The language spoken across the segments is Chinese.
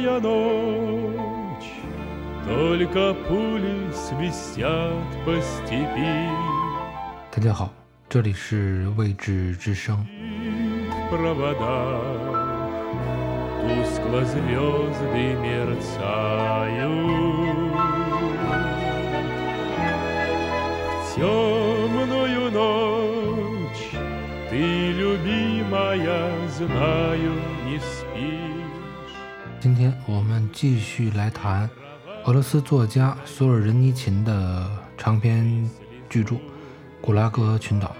темная ночь, Только пули свистят по степи. 大家好，这里是未知之声。 В проводах Тускло звезды мерцают В темную ночь Ты, любимая, знаю, не спишь 今 今天我们继续来谈俄罗斯作家索尔仁尼琴的长篇巨著古拉格群岛。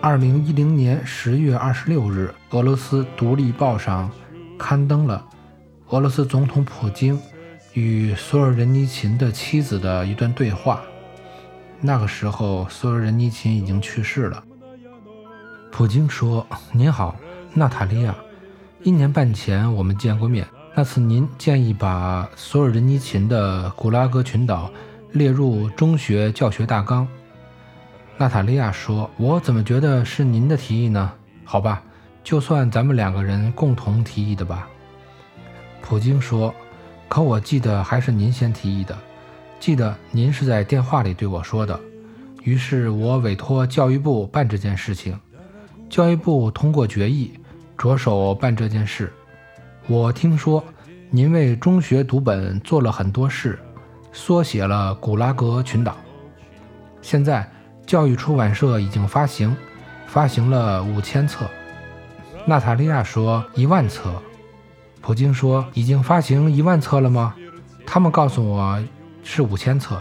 二零一零年十月二十六日俄罗斯独立报上刊登了俄罗斯总统普京与索尔仁尼琴的妻子的一段对话。那个时候，索尔仁尼琴已经去世了。普京说：“您好，娜塔莉亚，一年半前我们见过面，那次您建议把索尔仁尼琴的《古拉格群岛》列入中学教学大纲。”娜塔莉亚说：“我怎么觉得是您的提议呢？好吧，就算咱们两个人共同提议的吧。”普京说：“可我记得还是您先提议的，记得您是在电话里对我说的。于是我委托教育部办这件事情，教育部通过决议，着手办这件事。我听说您为中学读本做了很多事，缩写了古拉格群岛。现在。”教育出版社已经发行，发行了五千册。娜塔莉亚说一万册。普京说已经发行一万册了吗？他们告诉我是五千册。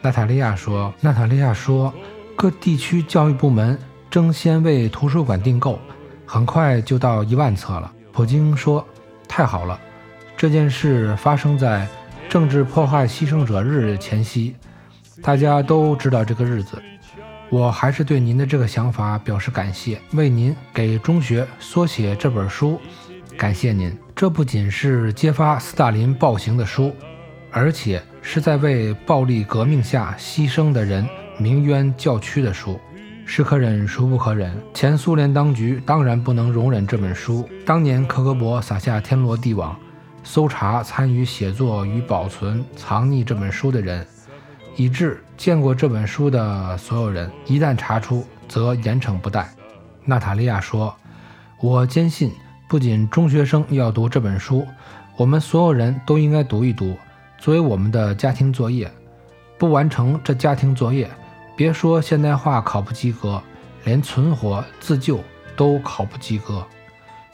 娜塔莉亚说，娜塔莉亚说各地区教育部门争先为图书馆订购，很快就到一万册了。普京说太好了，这件事发生在政治迫害牺牲者日前夕。大家都知道这个日子，我还是对您的这个想法表示感谢，为您给中学缩写这本书，感谢您。这不仅是揭发斯大林暴行的书，而且是在为暴力革命下牺牲的人鸣冤叫屈的书。是可忍，孰不可忍？前苏联当局当然不能容忍这本书。当年克格勃撒下天罗地网，搜查参与写作与保存、藏匿这本书的人。以致见过这本书的所有人，一旦查出，则严惩不贷。娜塔莉亚说：“我坚信，不仅中学生要读这本书，我们所有人都应该读一读，作为我们的家庭作业。不完成这家庭作业，别说现代化考不及格，连存活自救都考不及格。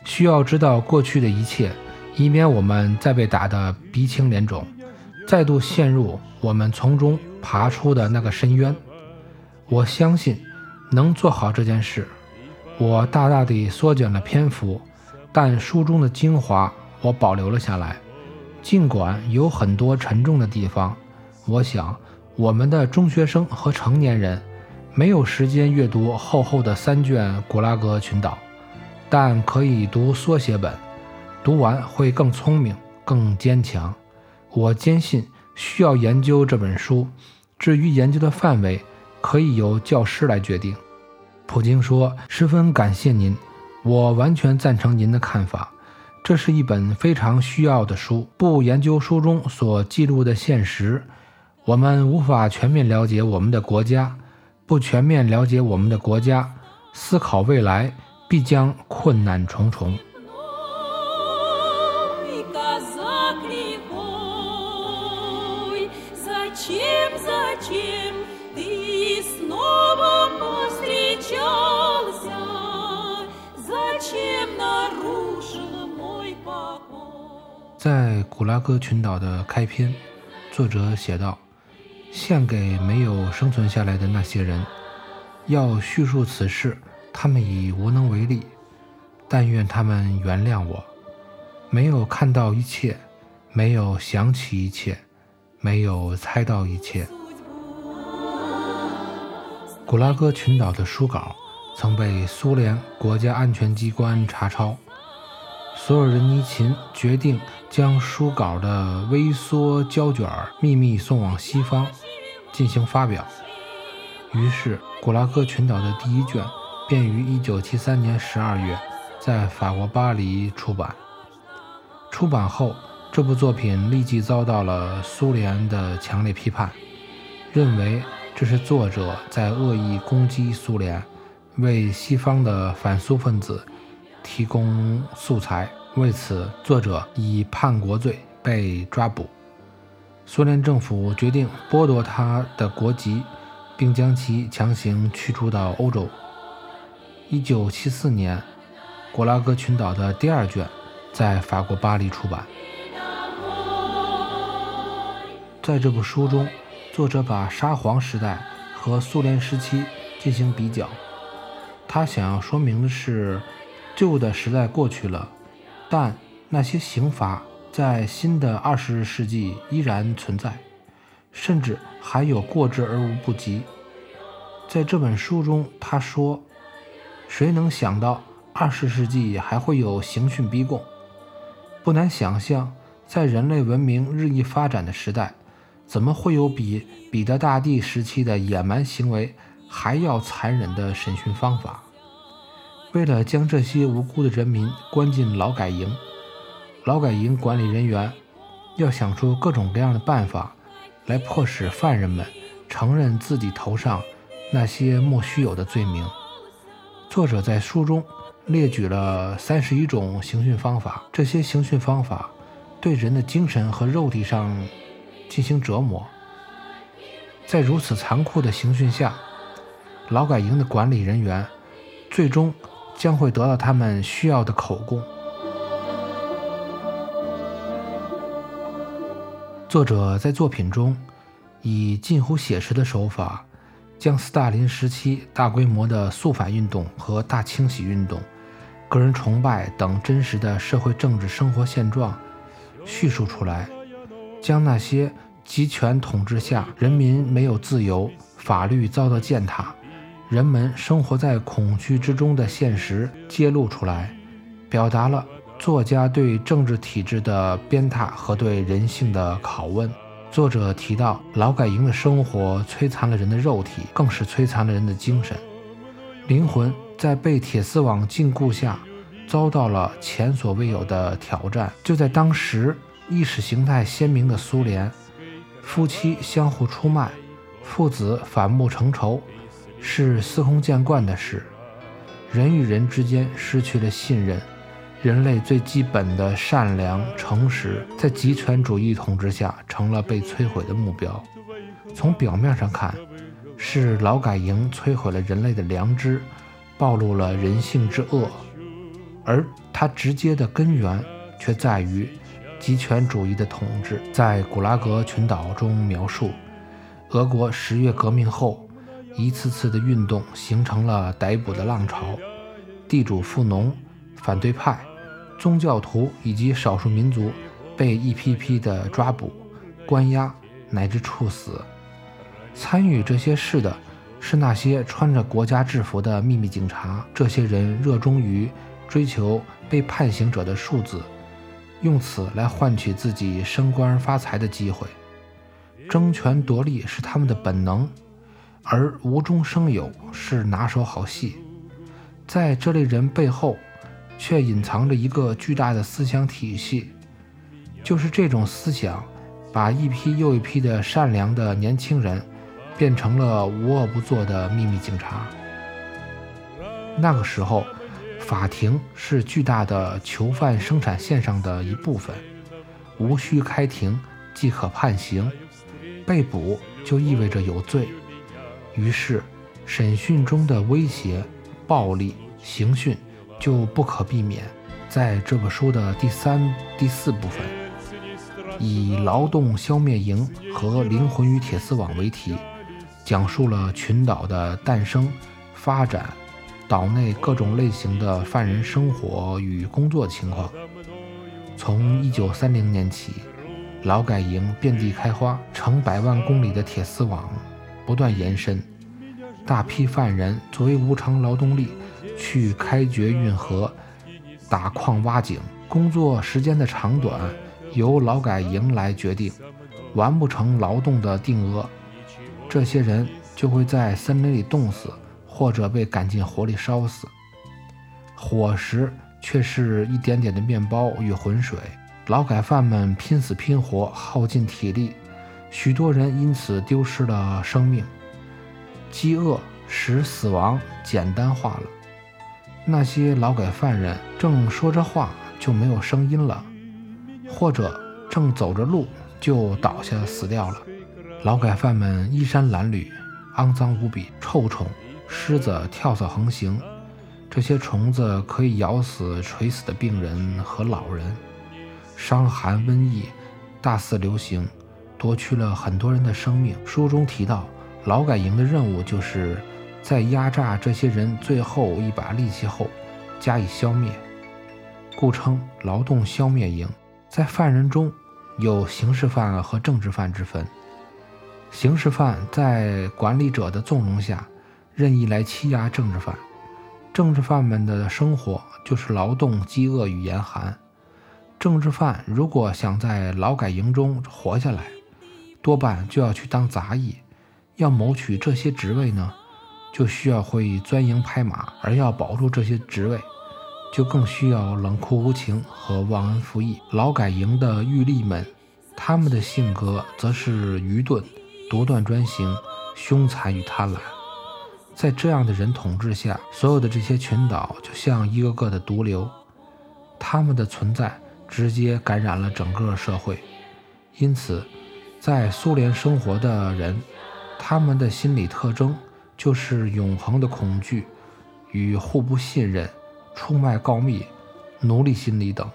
需要知道过去的一切，以免我们再被打得鼻青脸肿，再度陷入我们从中。”爬出的那个深渊，我相信能做好这件事。我大大地缩减了篇幅，但书中的精华我保留了下来。尽管有很多沉重的地方，我想我们的中学生和成年人没有时间阅读厚厚的三卷《古拉格群岛》，但可以读缩写本，读完会更聪明、更坚强。我坚信。需要研究这本书，至于研究的范围，可以由教师来决定。普京说：“十分感谢您，我完全赞成您的看法。这是一本非常需要的书。不研究书中所记录的现实，我们无法全面了解我们的国家。不全面了解我们的国家，思考未来必将困难重重。”古拉格群岛的开篇，作者写道：“献给没有生存下来的那些人，要叙述此事，他们已无能为力。但愿他们原谅我，没有看到一切，没有想起一切。”没有猜到一切。古拉格群岛的书稿曾被苏联国家安全机关查抄。索尔仁尼琴决定将书稿的微缩胶卷秘密送往西方进行发表。于是，古拉格群岛的第一卷便于1973年12月在法国巴黎出版。出版后，这部作品立即遭到了苏联的强烈批判，认为这是作者在恶意攻击苏联，为西方的反苏分子提供素材。为此，作者以叛国罪被抓捕。苏联政府决定剥夺他的国籍。并将其强行驱逐到欧洲。一九七四年，《古拉格群岛》的第二卷在法国巴黎出版。在这部书中，作者把沙皇时代和苏联时期进行比较。他想要说明的是，旧的时代过去了，但那些刑罚在新的二十世纪依然存在。甚至还有过之而无不及。在这本书中，他说：“谁能想到二十世纪还会有刑讯逼供？不难想象，在人类文明日益发展的时代，怎么会有比彼得大帝时期的野蛮行为还要残忍的审讯方法？为了将这些无辜的人民关进劳改营，劳改营管理人员要想出各种各样的办法。”来迫使犯人们承认自己头上那些莫须有的罪名。作者在书中列举了三十一种刑讯方法，这些刑讯方法对人的精神和肉体上进行折磨。在如此残酷的刑讯下，劳改营的管理人员最终将会得到他们需要的口供。作者在作品中以近乎写实的手法，将斯大林时期大规模的肃反运动和大清洗运动、个人崇拜等真实的社会政治生活现状叙述出来，将那些集权统治下人民没有自由、法律遭到践踏、人们生活在恐惧之中的现实揭露出来，表达了。作家对政治体制的鞭挞和对人性的拷问。作者提到，劳改营的生活摧残了人的肉体，更是摧残了人的精神。灵魂在被铁丝网禁锢下，遭到了前所未有的挑战。就在当时，意识形态鲜明的苏联，夫妻相互出卖，父子反目成仇，是司空见惯的事。人与人之间失去了信任。人类最基本的善良、诚实，在极权主义统治下成了被摧毁的目标。从表面上看，是劳改营摧毁了人类的良知，暴露了人性之恶；而它直接的根源却在于极权主义的统治。在古拉格群岛中描述，俄国十月革命后，一次次的运动形成了逮捕的浪潮，地主富农、反对派。宗教徒以及少数民族被一批批的抓捕、关押乃至处死。参与这些事的是那些穿着国家制服的秘密警察。这些人热衷于追求被判刑者的数字，用此来换取自己升官发财的机会。争权夺利是他们的本能，而无中生有是拿手好戏。在这类人背后。却隐藏着一个巨大的思想体系，就是这种思想，把一批又一批的善良的年轻人，变成了无恶不作的秘密警察。那个时候，法庭是巨大的囚犯生产线上的一部分，无需开庭即可判刑，被捕就意味着有罪，于是审讯中的威胁、暴力、刑讯。就不可避免。在这本书的第三、第四部分，以“劳动消灭营”和“灵魂与铁丝网”为题，讲述了群岛的诞生、发展，岛内各种类型的犯人生活与工作情况。从1930年起，劳改营遍地开花，成百万公里的铁丝网不断延伸，大批犯人作为无偿劳动力。去开掘运河、打矿挖井，工作时间的长短由劳改营来决定。完不成劳动的定额，这些人就会在森林里冻死，或者被赶进火里烧死。伙食却是一点点的面包与浑水。劳改犯们拼死拼活，耗尽体力，许多人因此丢失了生命。饥饿使死亡简单化了。那些劳改犯人正说着话就没有声音了，或者正走着路。就倒下死掉了。劳改犯们衣衫褴褛，肮脏无比，臭虫、虱子跳蚤横行。这些虫子可以咬死垂死的病人和老人。伤寒瘟疫大肆流行，夺去了很多人的生命。书中提到，劳改营的任务就是在压榨这些人最后一把力气后加以消灭，故称劳动消灭营。在犯人中。有刑事犯和政治犯之分。刑事犯在管理者的纵容下，任意来欺压政治犯。政治犯们的生活就是劳动、饥饿与严寒。政治犯如果想在劳改营中活下来，多半就要去当杂役。要谋取这些职位呢，就需要会钻营拍马；而要保住这些职位，就更需要冷酷无情和忘恩负义。劳改营的狱吏们，他们的性格则是愚钝、独断专行、凶残与贪婪。在这样的人统治下，所有的这些群岛就像一个个的毒瘤，他们的存在直接感染了整个社会。因此，在苏联生活的人，他们的心理特征就是永恒的恐惧与互不信任。出卖、告密、奴隶心理等，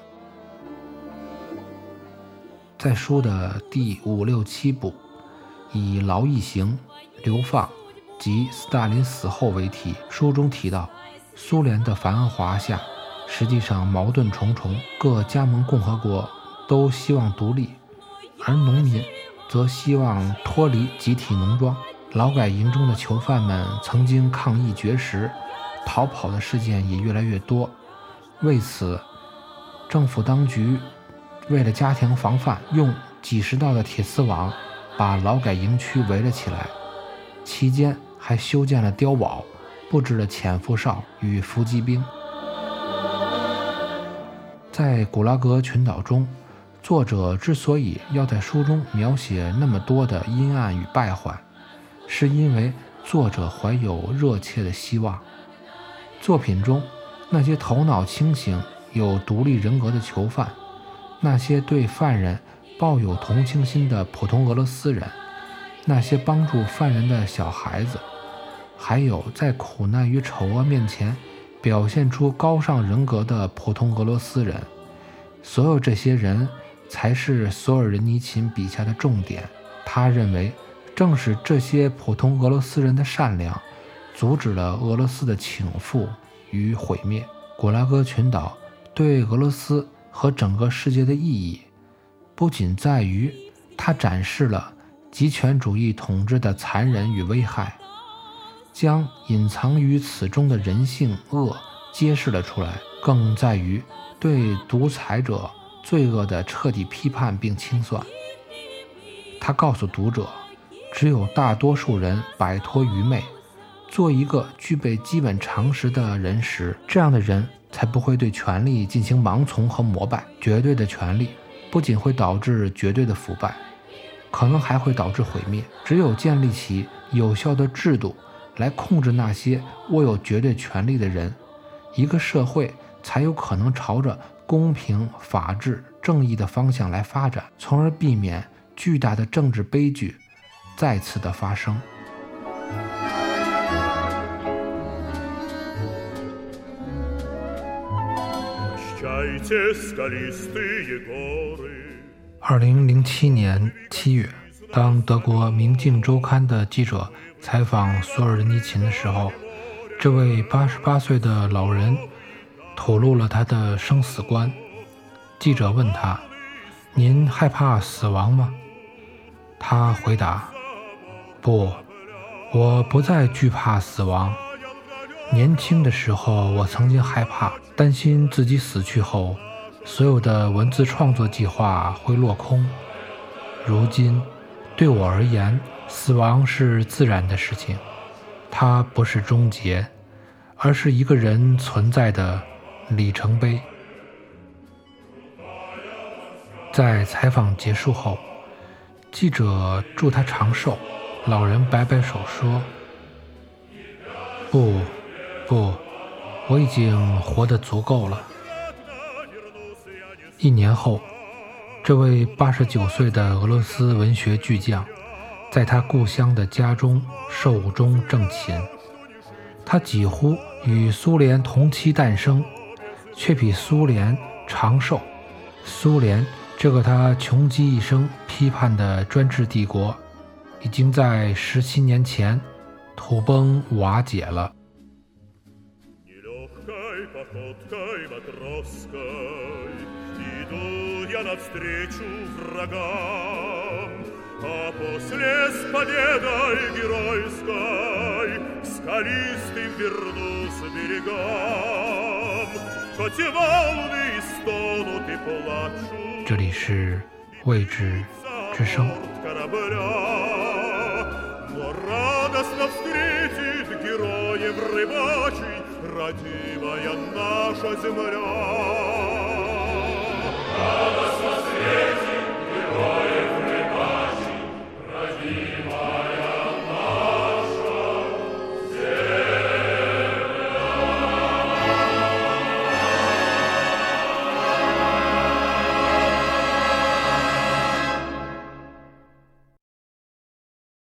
在书的第五六七部以劳役刑、流放及斯大林死后为题。书中提到，苏联的繁华下，实际上矛盾重重，各加盟共和国都希望独立，而农民则希望脱离集体农庄。劳改营中的囚犯们曾经抗议绝食。逃跑的事件也越来越多，为此，政府当局为了加强防范，用几十道的铁丝网把劳改营区围了起来，期间还修建了碉堡，布置了潜伏哨与伏击兵。在古拉格群岛中，作者之所以要在书中描写那么多的阴暗与败坏，是因为作者怀有热切的希望。作品中那些头脑清醒、有独立人格的囚犯，那些对犯人抱有同情心的普通俄罗斯人，那些帮助犯人的小孩子，还有在苦难与丑恶面前表现出高尚人格的普通俄罗斯人，所有这些人才是索尔仁尼琴笔下的重点。他认为，正是这些普通俄罗斯人的善良。阻止了俄罗斯的倾覆与毁灭。古拉格群岛对俄罗斯和整个世界的意义，不仅在于它展示了极权主义统治的残忍与危害，将隐藏于此中的人性恶揭示了出来，更在于对独裁者罪恶的彻底批判并清算。他告诉读者，只有大多数人摆脱愚昧。做一个具备基本常识的人时，这样的人才不会对权力进行盲从和膜拜。绝对的权力不仅会导致绝对的腐败，可能还会导致毁灭。只有建立起有效的制度来控制那些握有绝对权力的人，一个社会才有可能朝着公平、法治、正义的方向来发展，从而避免巨大的政治悲剧再次的发生。二零零七年七月，当德国《明镜周刊》的记者采访索尔仁尼琴的时候，这位八十八岁的老人吐露了他的生死观。记者问他：“您害怕死亡吗？”他回答：“不，我不再惧怕死亡。”年轻的时候，我曾经害怕，担心自己死去后，所有的文字创作计划会落空。如今，对我而言，死亡是自然的事情，它不是终结，而是一个人存在的里程碑。在采访结束后，记者祝他长寿，老人摆摆手说：“不，不，我已经活得足够了。”一年后，这位八十九岁的俄罗斯文学巨匠，在他故乡的家中寿终正寝。他几乎与苏联同期诞生，却比苏联长寿。苏联这个他穷极一生批判的专制帝国，已经在十七年前土崩瓦解了。я навстречу врагам, А после с победой геройской К скалистым вернусь берегам. 这里是未知之声。